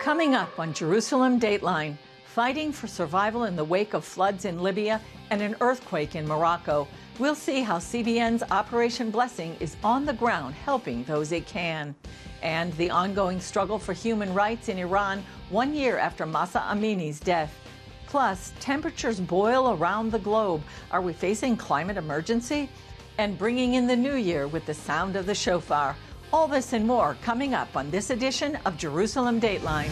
Coming up on Jerusalem Dateline, fighting for survival in the wake of floods in Libya and an earthquake in Morocco. We'll see how CBN's Operation Blessing is on the ground helping those it can. And the ongoing struggle for human rights in Iran one year after Mahsa Amini's death. Plus, temperatures boil around the globe. Are we facing climate emergency? And bringing in the new year with the sound of the shofar. All this and more coming up on this edition of Jerusalem Dateline.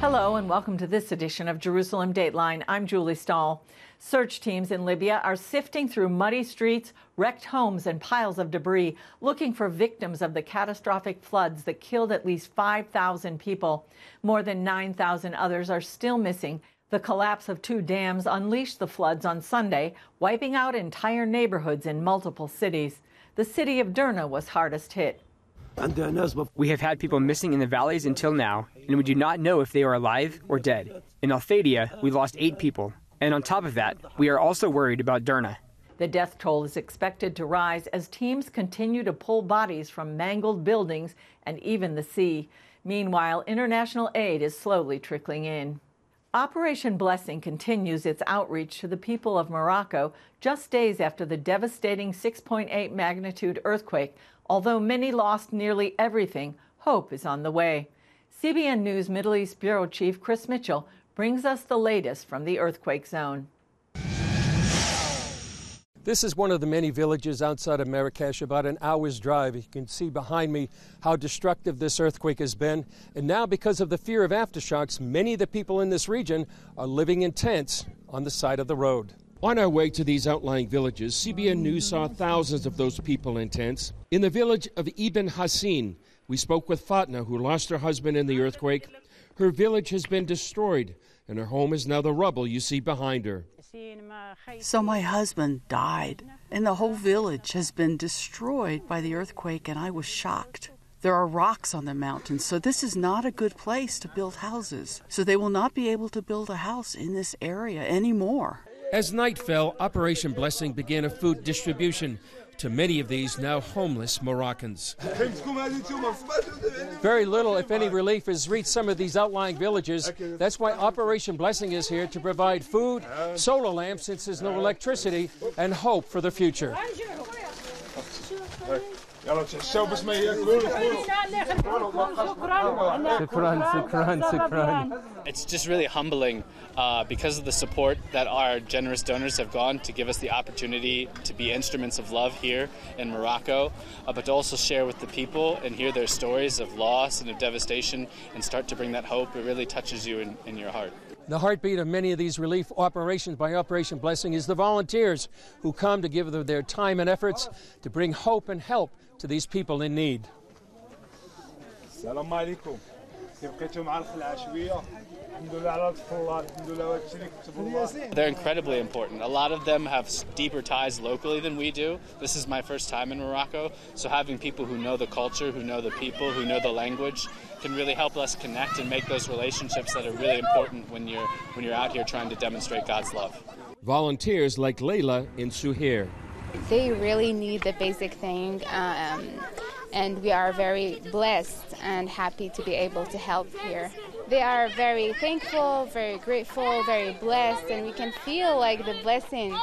Hello, and welcome to this edition of Jerusalem Dateline. I'm Julie Stahl. Search teams in Libya are sifting through muddy streets, wrecked homes, and piles of debris, looking for victims of the catastrophic floods that killed at least 5,000 people. More than 9,000 others are still missing. The collapse of two dams unleashed the floods on Sunday, wiping out entire neighborhoods in multiple cities. The city of Derna was hardest hit. We have had people missing in the valleys until now, and we do not know if they are alive or dead. In Al Thadea, we lost eight people, and on top of that, we are also worried about Derna. The death toll is expected to rise as teams continue to pull bodies from mangled buildings and even the sea. Meanwhile, international aid is slowly trickling in. Operation Blessing continues its outreach to the people of Morocco just days after the devastating 6.8 magnitude earthquake. Although many lost nearly everything, hope is on the way. CBN News Middle East Bureau Chief Chris Mitchell brings us the latest from the earthquake zone. This is one of the many villages outside of Marrakesh, about an hour's drive. You can see behind me how destructive this earthquake has been. And now, because of the fear of aftershocks, many of the people in this region are living in tents on the side of the road. On our way to these outlying villages, CBN News saw thousands of those people in tents. In the village of Ibn Hassin, we spoke with Fatna, who lost her husband in the earthquake. Her village has been destroyed, and her home is now the rubble you see behind her. So my husband died, and the whole village has been destroyed by the earthquake, and I was shocked. There are rocks on the mountain, so this is not a good place to build houses. So they will not be able to build a house in this area anymore. As night fell, Operation Blessing began a food distribution to many of these now homeless Moroccans. Very little, if any, relief has reached some of these outlying villages. That's why Operation Blessing is here to provide food, solar lamps since there's no electricity, and hope for the future. It's just really humbling uh, because of the support that our generous donors have gone to give us the opportunity to be instruments of love here in Morocco, uh, but to also share with the people and hear their stories of loss and of devastation and start to bring that hope. It really touches you in, in your heart. The heartbeat of many of these relief operations by Operation Blessing is the volunteers who come to give their time and efforts to bring hope and help to these people in need. They're incredibly important. A lot of them have deeper ties locally than we do. This is my first time in Morocco, so having people who know the culture, who know the people, who know the language can really help us connect and make those relationships that are really important when you're when you're out here trying to demonstrate God's love. Volunteers like Layla in Suhair. They really need the basic thing. Um, and we are very blessed and happy to be able to help here. They are very thankful, very grateful, very blessed, and we can feel like the blessing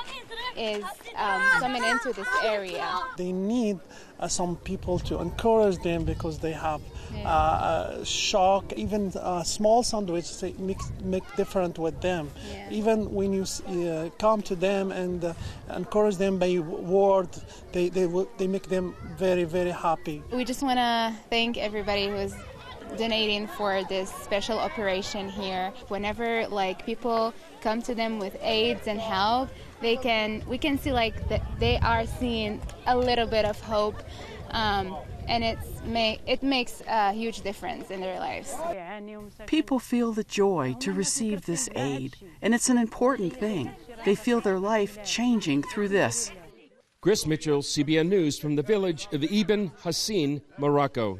is um, coming into this area. They need some people to encourage them because they have yeah. uh, shock. Even small sandwiches make make different with them. Yeah. Even when you uh, come to them and uh, encourage them by word, they they they make them very very happy. We just want to thank everybody who's donating for this special operation here. Whenever like people come to them with aids and help, they can we can see like that they are seeing a little bit of hope. Um, and it's may, it makes a huge difference in their lives. People feel the joy to receive this aid, and it's an important thing. They feel their life changing through this. Chris Mitchell, CBN News from the village of Ibn Hassin, Morocco.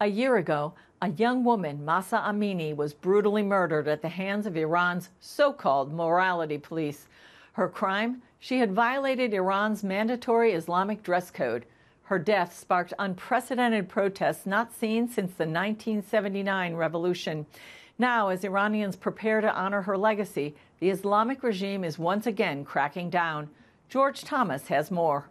A year ago, a young woman, Mahsa Amini, was brutally murdered at the hands of Iran's so called morality police. Her crime? She had violated Iran's mandatory Islamic dress code. Her death sparked unprecedented protests not seen since the 1979 revolution. Now, as Iranians prepare to honor her legacy, the Islamic regime is once again cracking down. George Thomas has more.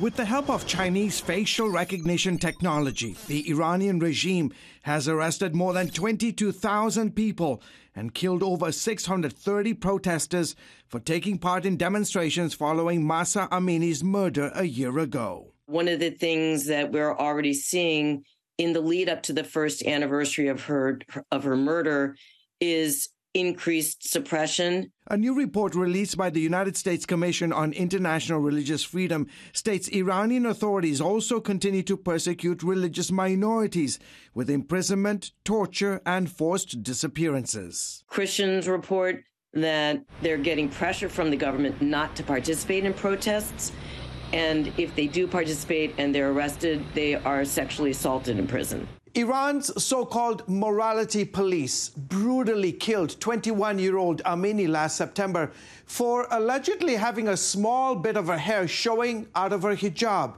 With the help of Chinese facial recognition technology, the Iranian regime has arrested more than 22,000 people and killed over 630 protesters for taking part in demonstrations following Mahsa Amini's murder a year ago. One of the things that we're already seeing in the lead up to the first anniversary of her of her murder is increased suppression. A new report released by the United States Commission on International Religious Freedom states Iranian authorities also continue to persecute religious minorities with imprisonment, torture, and forced disappearances. Christians report that they're getting pressure from the government not to participate in protests. And if they do participate and they're arrested, they are sexually assaulted in prison. Iran's so called morality police brutally killed 21 year old Amini last September for allegedly having a small bit of her hair showing out of her hijab.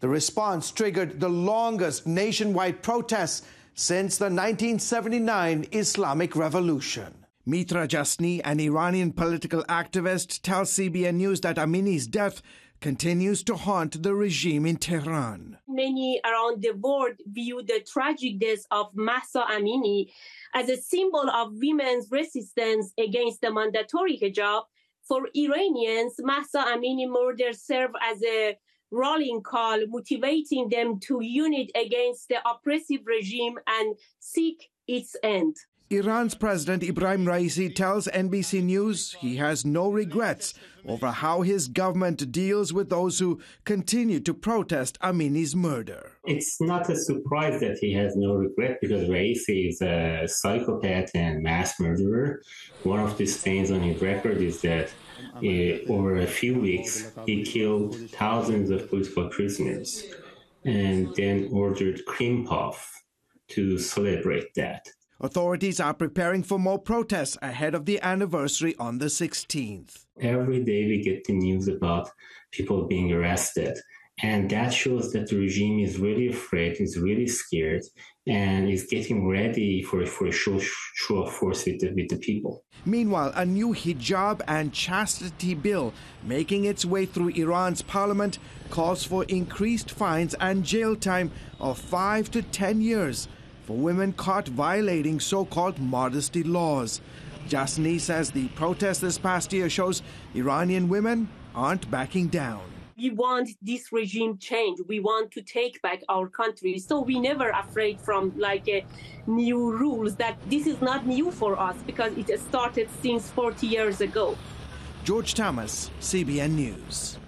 The response triggered the longest nationwide protests since the 1979 Islamic Revolution. Mitra Jasni, an Iranian political activist, tells CBN News that Amini's death continues to haunt the regime in Tehran. Many around the world view the tragic death of Mahsa Amini as a symbol of women's resistance against the mandatory hijab. For Iranians, Mahsa Amini murder served as a rallying call, motivating them to unite against the oppressive regime and seek its end. Iran's President Ibrahim Raisi tells NBC News he has no regrets over how his government deals with those who continue to protest Amini's murder. It's not a surprise that he has no regret because Raisi is a psychopath and mass murderer. One of the stains on his record is that uh, over a few weeks he killed thousands of political prisoners and then ordered puff to celebrate that. Authorities are preparing for more protests ahead of the anniversary on the 16th. Every day we get the news about people being arrested. And that shows that the regime is really afraid, is really scared, and is getting ready for, for a show, show of force with the, with the people. Meanwhile, a new hijab and chastity bill making its way through Iran's parliament calls for increased fines and jail time of 5 to 10 years for women caught violating so called modesty laws. Jasni says the protest this past year shows Iranian women aren't backing down. We want this regime change. We want to take back our country. So we never afraid from like uh, new rules that this is not new for us because it started since 40 years ago. George Thomas, CBN News.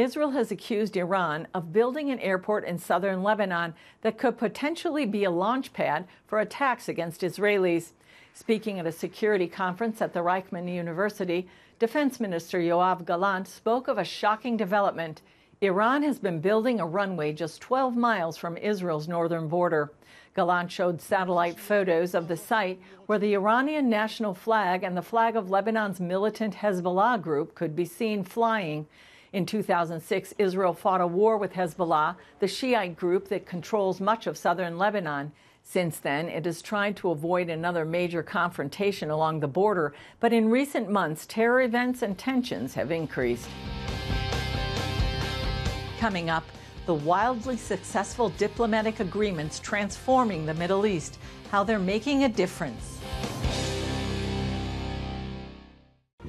Israel has accused Iran of building an airport in southern Lebanon that could potentially be a launch pad for attacks against Israelis. Speaking at a security conference at the Reichman University, Defense Minister Yoav Gallant spoke of a shocking development. Iran has been building a runway just 12 miles from Israel's northern border. Gallant showed satellite photos of the site where the Iranian national flag and the flag of Lebanon's militant Hezbollah group could be seen flying. In 2006, Israel fought a war with Hezbollah, the Shiite group that controls much of southern Lebanon. Since then, it has tried to avoid another major confrontation along the border, but in recent months, terror events and tensions have increased. Coming up, the wildly successful diplomatic agreements transforming the Middle East, how they're making a difference.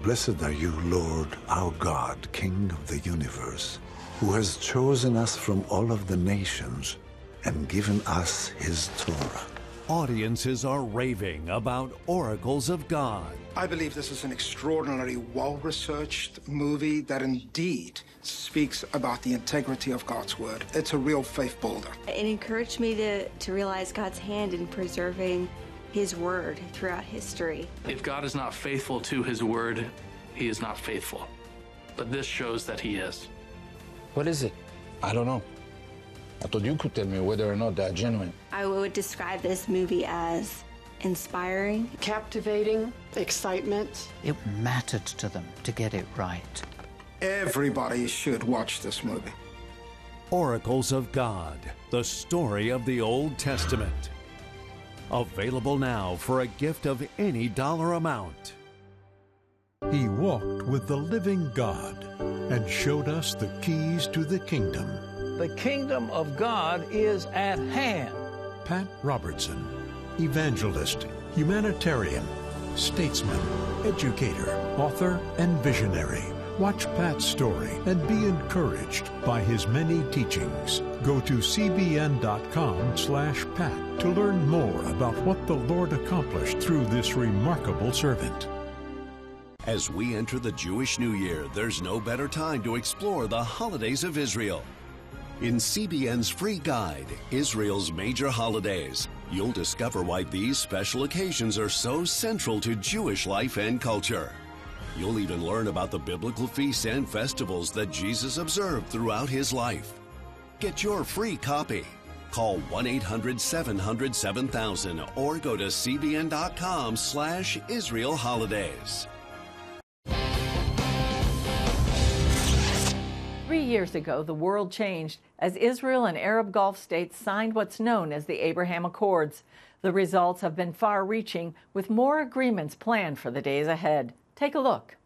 Blessed are you, Lord, our God, King of the universe, who has chosen us from all of the nations and given us his Torah. Audiences are raving about oracles of God. I believe this is an extraordinarily well researched movie that indeed speaks about the integrity of God's word. It's a real faith builder. It encouraged me to, to realize God's hand in preserving his word throughout history. If God is not faithful to his word, he is not faithful. But this shows that he is. What is it? I don't know. I thought you could tell me whether or not they're genuine. I would describe this movie as inspiring, captivating, excitement. It mattered to them to get it right. Everybody should watch this movie. Oracles of God, the story of the Old Testament. Available now for a gift of any dollar amount. He walked with the living God and showed us the keys to the kingdom. The kingdom of God is at hand. Pat Robertson, evangelist, humanitarian, statesman, educator, author, and visionary. Watch Pat's story and be encouraged by his many teachings. Go to cbn.com slash pat to learn more about what the Lord accomplished through this remarkable servant. As we enter the Jewish New Year, there's no better time to explore the holidays of Israel. In CBN's free guide, Israel's Major Holidays, you'll discover why these special occasions are so central to Jewish life and culture. You'll even learn about the biblical feasts and festivals that Jesus observed throughout his life. Get your free copy. Call 1-800-700-7000 or go to cbn.com slash Israel Holidays. Three years ago, the world changed as Israel and Arab Gulf states signed what's known as the Abraham Accords. The results have been far reaching, with more agreements planned for the days ahead. Take a look.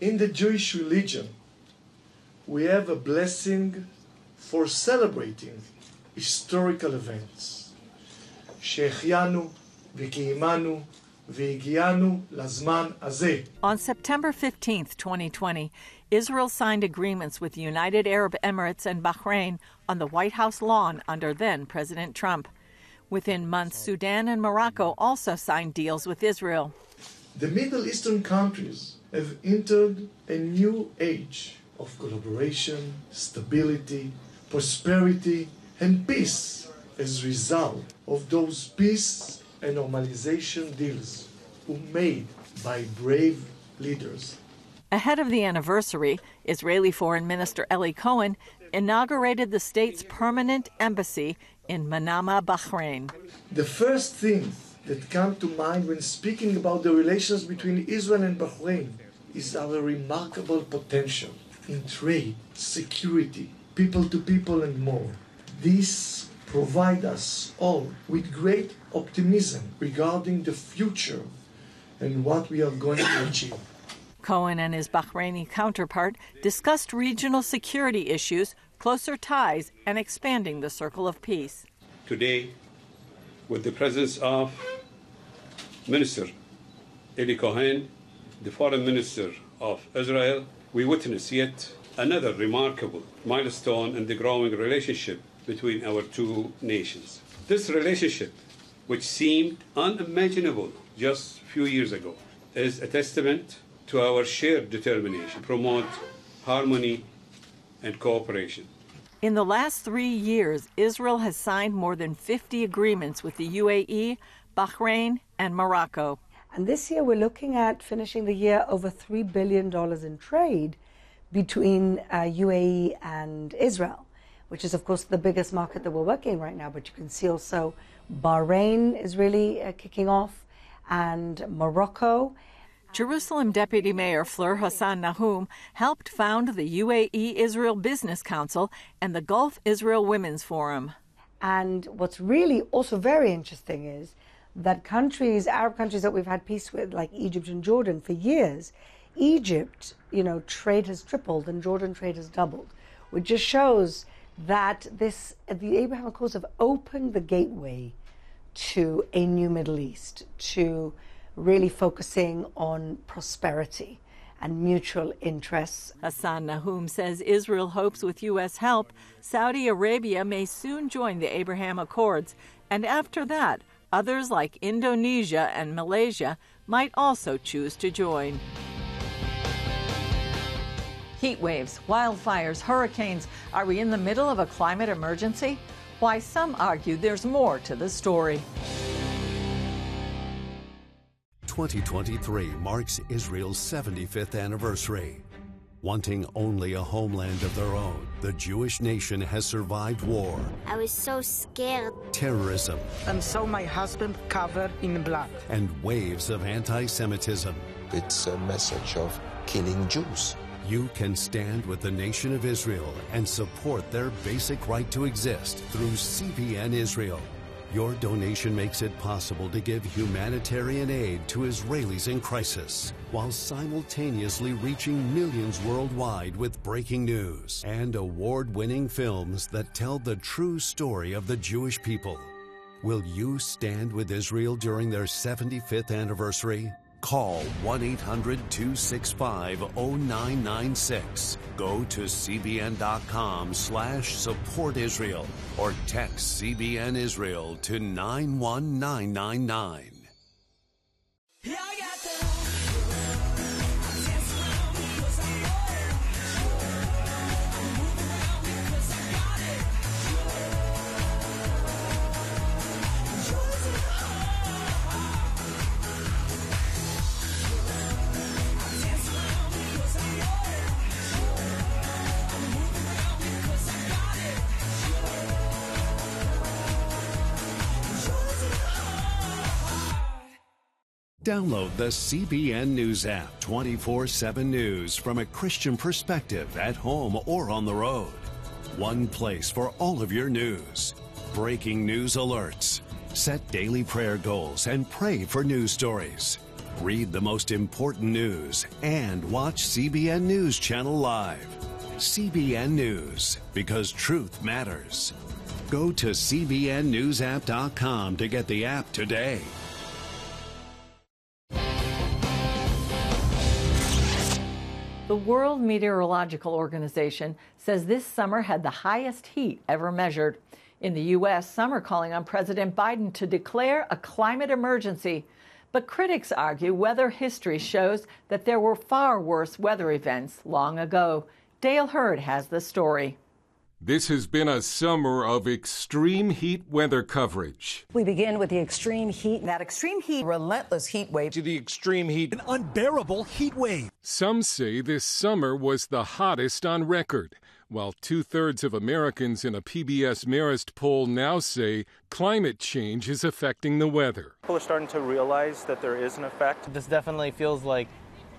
In the Jewish religion, we have a blessing for celebrating historical events. שהחיינו וקיימנו והגיענו לזמן הזה. On September 15, 2020, Israel signed agreements with the United Arab Emirates and Bahrain on the White House lawn under then President Trump. Within months, Sudan and Morocco also signed deals with Israel. The Middle Eastern countries have entered a new age of collaboration, stability, prosperity, and peace as a result of those peace and normalization deals made by brave leaders. Ahead of the anniversary, Israeli Foreign Minister Eli Cohen inaugurated the state's permanent embassy in Manama, Bahrain. The first thing that come to mind when speaking about the relations between Israel and Bahrain is our remarkable potential in trade, security, people to people, and more. This provide us all with great optimism regarding the future and what we are going to achieve. Cohen and his Bahraini counterpart discussed regional security issues, closer ties, and expanding the circle of peace. Today, with the presence of Minister Eli Cohen, the Foreign Minister of Israel, we witness yet another remarkable milestone in the growing relationship between our two nations. This relationship, which seemed unimaginable just a few years ago, is a testament to our shared determination to promote harmony and cooperation. In the last three years, Israel has signed more than 50 agreements with the UAE, Bahrain, and Morocco. And this year, we're looking at finishing the year over $3 billion in trade between uh, UAE and Israel, which is, of course, the biggest market that we're working in right now. But you can see also Bahrain is really uh, kicking off, and Morocco. Jerusalem Deputy Mayor Fleur Hassan Nahoum helped found the UAE Israel Business Council and the Gulf Israel Women's Forum. And what's really also very interesting is that countries, Arab countries that we've had peace with, like Egypt and Jordan, for years, Egypt, you know, trade has tripled and Jordan trade has doubled, which just shows that this the Abraham Accords have opened the gateway to a new Middle East, to really focusing on prosperity and mutual interests. Hassan Nahoum says Israel hopes with U.S. help, Saudi Arabia may soon join the Abraham Accords, and after that, others like Indonesia and Malaysia might also choose to join. Heat waves, wildfires, hurricanes. Are we in the middle of a climate emergency? Why, some argue there's more to the story. 2023 marks Israel's 75th anniversary. Wanting only a homeland of their own, the Jewish nation has survived war, I was so scared. terrorism, and saw my husband covered in blood. and waves of anti Semitism. It's a message of killing Jews. You can stand with the nation of Israel and support their basic right to exist through CBN Israel. Your donation makes it possible to give humanitarian aid to Israelis in crisis while simultaneously reaching millions worldwide with breaking news and award winning films that tell the true story of the Jewish people. Will you stand with Israel during their 75th anniversary? Call 1 800 265 0996. Go to cbn.com slash support Israel or text CBN Israel to 91999. Download the CBN News app 24 7 news from a Christian perspective at home or on the road. One place for all of your news. Breaking news alerts. Set daily prayer goals and pray for news stories. Read the most important news and watch CBN News Channel live. CBN News, because truth matters. Go to CBNNewsApp.com to get the app today. The World Meteorological Organization says this summer had the highest heat ever measured. In the U.S., some are calling on President Biden to declare a climate emergency. But critics argue weather history shows that there were far worse weather events long ago. Dale Hurd has the story. This has been a summer of extreme heat weather coverage. We begin with the extreme heat. That extreme heat, relentless heat wave. To the extreme heat, an unbearable heat wave. Some say this summer was the hottest on record, while two thirds of Americans in a PBS Marist poll now say climate change is affecting the weather. People are starting to realize that there is an effect. This definitely feels like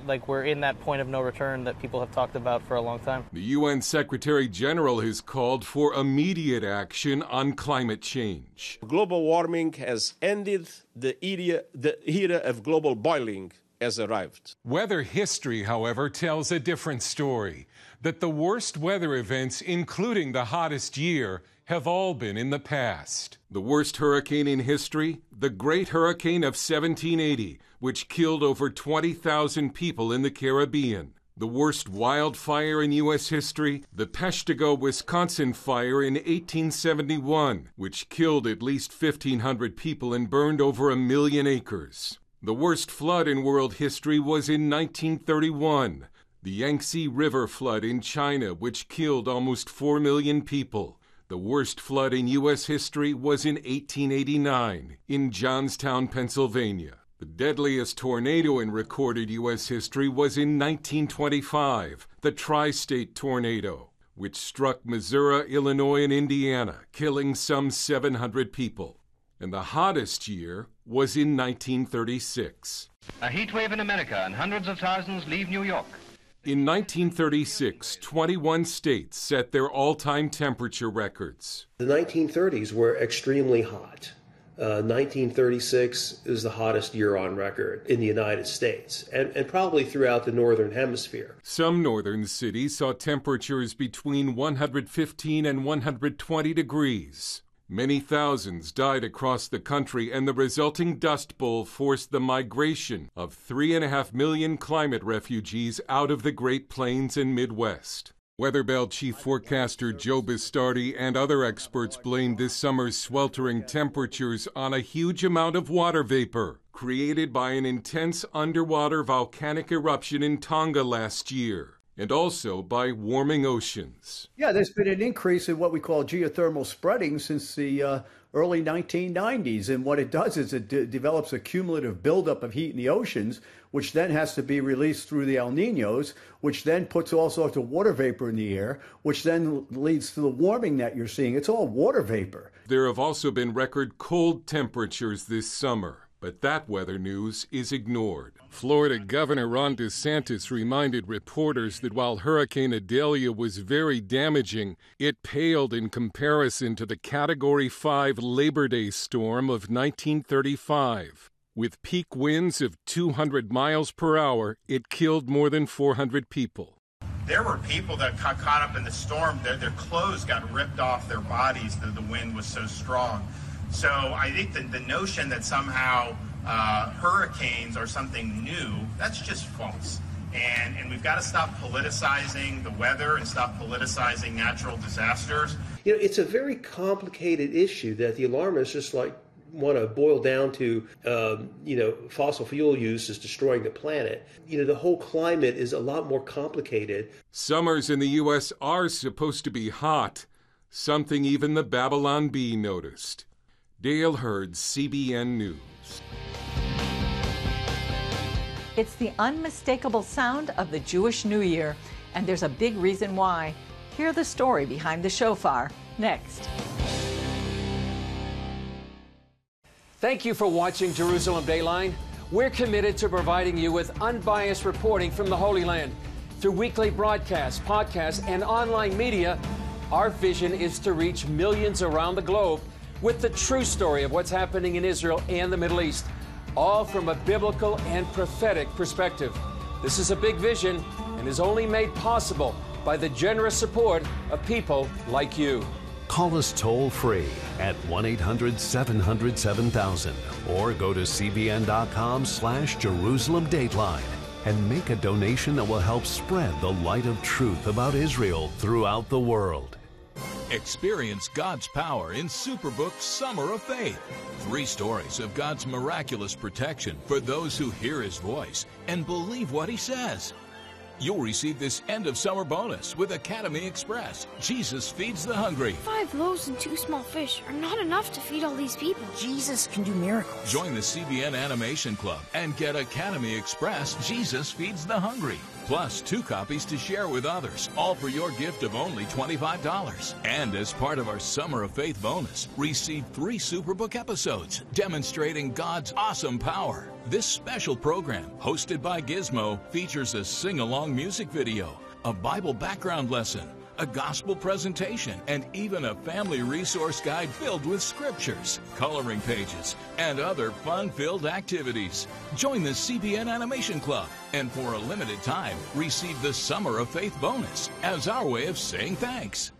like we're in that point of no return that people have talked about for a long time. The UN Secretary General has called for immediate action on climate change. Global warming has ended, the era, the era of global boiling has arrived. Weather history, however, tells a different story that the worst weather events, including the hottest year, have all been in the past. The worst hurricane in history, the Great Hurricane of 1780, which killed over 20,000 people in the Caribbean. The worst wildfire in U.S. history, the Peshtigo, Wisconsin fire in 1871, which killed at least 1,500 people and burned over a million acres. The worst flood in world history was in 1931, the Yangtze River flood in China, which killed almost 4 million people. The worst flood in U.S. history was in 1889 in Johnstown, Pennsylvania. The deadliest tornado in recorded U.S. history was in 1925, the Tri State Tornado, which struck Missouri, Illinois, and Indiana, killing some 700 people. And the hottest year was in 1936. A heat wave in America, and hundreds of thousands leave New York. In 1936, 21 states set their all time temperature records. The 1930s were extremely hot. Uh, 1936 is the hottest year on record in the United States and, and probably throughout the Northern Hemisphere. Some northern cities saw temperatures between 115 and 120 degrees. Many thousands died across the country, and the resulting Dust Bowl forced the migration of three and a half million climate refugees out of the Great Plains and Midwest. Weatherbell chief forecaster Joe Bastardi and other experts blamed this summer's sweltering temperatures on a huge amount of water vapor created by an intense underwater volcanic eruption in Tonga last year and also by warming oceans. Yeah, there's been an increase in what we call geothermal spreading since the uh, early 1990s. And what it does is it de- develops a cumulative buildup of heat in the oceans, which then has to be released through the El Ninos, which then puts all sorts of water vapor in the air, which then leads to the warming that you're seeing. It's all water vapor. There have also been record cold temperatures this summer. But that weather news is ignored. Florida Governor Ron DeSantis reminded reporters that while Hurricane Idalia was very damaging, it paled in comparison to the Category 5 Labor Day storm of 1935. With peak winds of 200 miles per hour, it killed more than 400 people. There were people that got caught up in the storm. Their, their clothes got ripped off their bodies. The, the wind was so strong. So I think the, the notion that somehow uh, hurricanes are something new, that's just false. And, and we've got to stop politicizing the weather and stop politicizing natural disasters. You know, it's a very complicated issue that the alarmists just like want to boil down to, um, you know, fossil fuel use is destroying the planet. You know, the whole climate is a lot more complicated. Summers in the U.S. are supposed to be hot, something even the Babylon Bee noticed. Dale Hurd, CBN News. It's the unmistakable sound of the Jewish New Year, and there's a big reason why. Hear the story behind the shofar next. Thank you for watching Jerusalem Dateline. We're committed to providing you with unbiased reporting from the Holy Land. Through weekly broadcasts, podcasts, and online media, our vision is to reach millions around the globe with the true story of what's happening in Israel and the Middle East, all from a biblical and prophetic perspective. This is a big vision and is only made possible by the generous support of people like you. Call us toll free at 1 800 700 7000 or go to cbn.com slash Jerusalem Dateline and make a donation that will help spread the light of truth about Israel throughout the world. Experience God's power in Superbook's Summer of Faith. Three stories of God's miraculous protection for those who hear His voice and believe what He says. You'll receive this end of summer bonus with Academy Express. Jesus feeds the hungry. Five loaves and two small fish are not enough to feed all these people. Jesus can do miracles. Join the CBN Animation Club and get Academy Express Jesus Feeds the Hungry. Plus, two copies to share with others, all for your gift of only $25. And as part of our Summer of Faith bonus, receive three Superbook episodes demonstrating God's awesome power. This special program, hosted by Gizmo, features a sing along music video, a Bible background lesson, a gospel presentation, and even a family resource guide filled with scriptures, coloring pages, and other fun filled activities. Join the CBN Animation Club and for a limited time receive the Summer of Faith bonus as our way of saying thanks.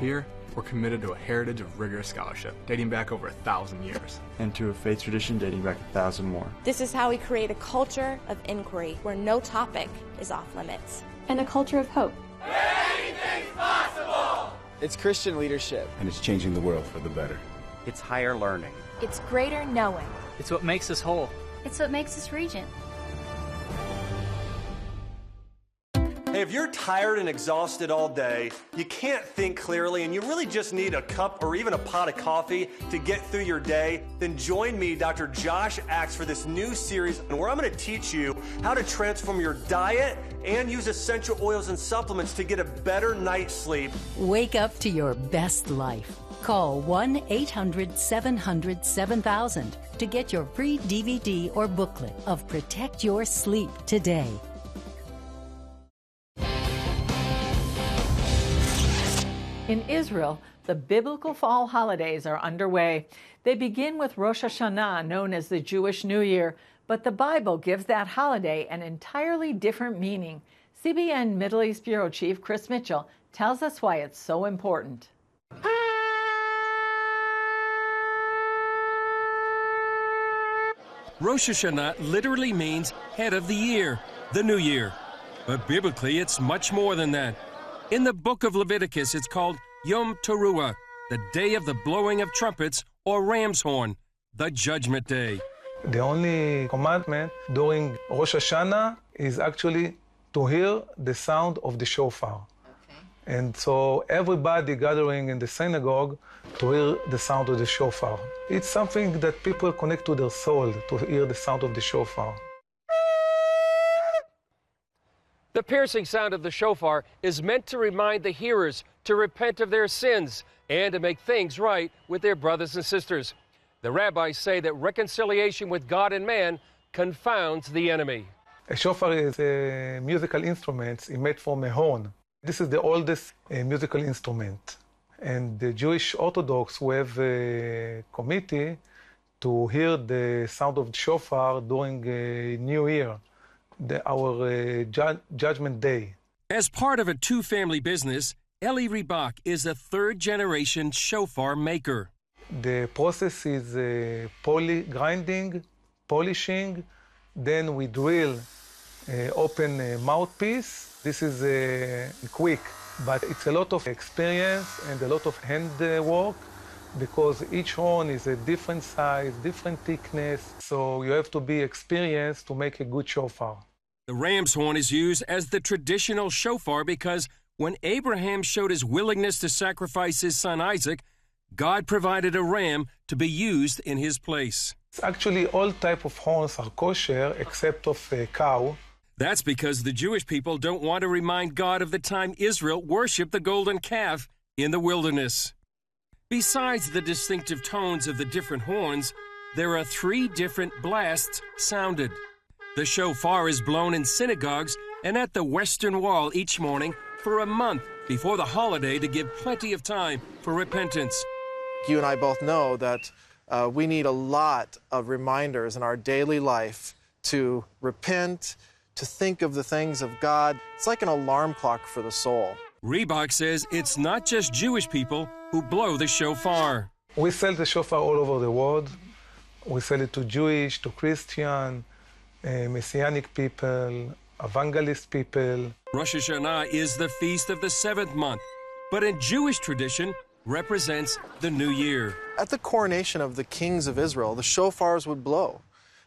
Here, we're committed to a heritage of rigorous scholarship dating back over a thousand years. And to a faith tradition dating back a thousand more. This is how we create a culture of inquiry where no topic is off limits. And a culture of hope. Anything's possible! It's Christian leadership. And it's changing the world for the better. It's higher learning. It's greater knowing. It's what makes us whole. It's what makes us regent. If you're tired and exhausted all day, you can't think clearly, and you really just need a cup or even a pot of coffee to get through your day, then join me, Dr. Josh Axe, for this new series where I'm going to teach you how to transform your diet and use essential oils and supplements to get a better night's sleep. Wake up to your best life. Call 1 800 700 7000 to get your free DVD or booklet of Protect Your Sleep today. In Israel, the biblical fall holidays are underway. They begin with Rosh Hashanah, known as the Jewish New Year, but the Bible gives that holiday an entirely different meaning. CBN Middle East Bureau Chief Chris Mitchell tells us why it's so important. Rosh Hashanah literally means head of the year, the new year. But biblically, it's much more than that. In the book of Leviticus, it's called Yom Teruah, the day of the blowing of trumpets or ram's horn, the judgment day. The only commandment during Rosh Hashanah is actually to hear the sound of the shofar. Okay. And so everybody gathering in the synagogue to hear the sound of the shofar. It's something that people connect to their soul to hear the sound of the shofar. The piercing sound of the shofar is meant to remind the hearers to repent of their sins and to make things right with their brothers and sisters. The rabbis say that reconciliation with God and man confounds the enemy. A shofar is a musical instrument made from a horn. This is the oldest uh, musical instrument. And the Jewish Orthodox have a committee to hear the sound of the shofar during New Year, the, our uh, ju- Judgment Day. As part of a two family business, Eli Ribak is a third generation shofar maker. The process is uh, poly grinding, polishing, then we drill, uh, open a mouthpiece. This is uh, quick, but it's a lot of experience and a lot of handwork because each horn is a different size, different thickness, so you have to be experienced to make a good shofar. The ram's horn is used as the traditional shofar because when Abraham showed his willingness to sacrifice his son Isaac, God provided a ram to be used in his place. Actually, all type of horns are kosher except of a cow. That's because the Jewish people don't want to remind God of the time Israel worshiped the golden calf in the wilderness. Besides the distinctive tones of the different horns, there are three different blasts sounded. The shofar is blown in synagogues and at the Western Wall each morning for a month before the holiday to give plenty of time for repentance. You and I both know that uh, we need a lot of reminders in our daily life to repent, to think of the things of God. It's like an alarm clock for the soul. Ribak says it's not just Jewish people who blow the shofar. We sell the shofar all over the world. We sell it to Jewish, to Christian, Uh, Messianic people, evangelist people. Rosh Hashanah is the feast of the seventh month, but in Jewish tradition represents the new year. At the coronation of the kings of Israel, the shofars would blow.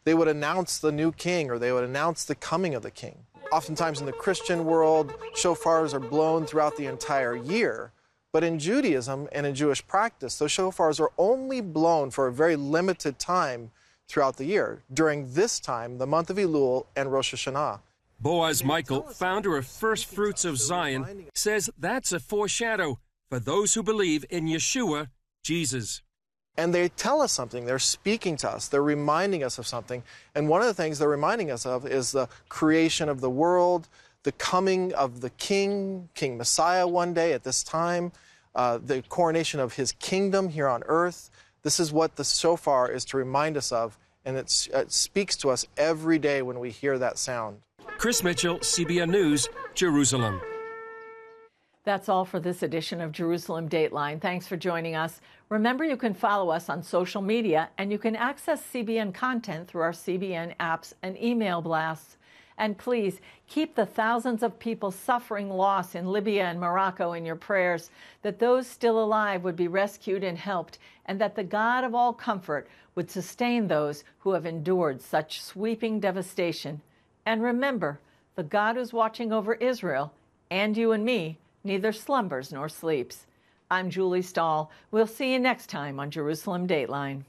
They would announce the new king or they would announce the coming of the king. Oftentimes in the Christian world, shofars are blown throughout the entire year. But in Judaism and in Jewish practice, those shofars are only blown for a very limited time throughout the year, during this time, the month of Elul and Rosh Hashanah. Boaz Michael, founder of First Fruits of Zion, says that's a foreshadow for those who believe in Yeshua, Jesus. And they tell us something. They're speaking to us. They're reminding us of something. And one of the things they're reminding us of is the creation of the world, the coming of the King, King Messiah one day at this time, uh, the coronation of his kingdom here on earth. This is what the shofar is to remind us of. And it speaks to us every day when we hear that sound. Chris Mitchell, CBN News, Jerusalem. That's all for this edition of Jerusalem Dateline. Thanks for joining us. Remember, you can follow us on social media and you can access CBN content through our CBN apps and email blasts. And please keep the thousands of people suffering loss in Libya and Morocco in your prayers, that those still alive would be rescued and helped, and that the God of all comfort would sustain those who have endured such sweeping devastation. And remember, the God who's watching over Israel and you and me neither slumbers nor sleeps. I'm Julie Stahl. We'll see you next time on Jerusalem Dateline.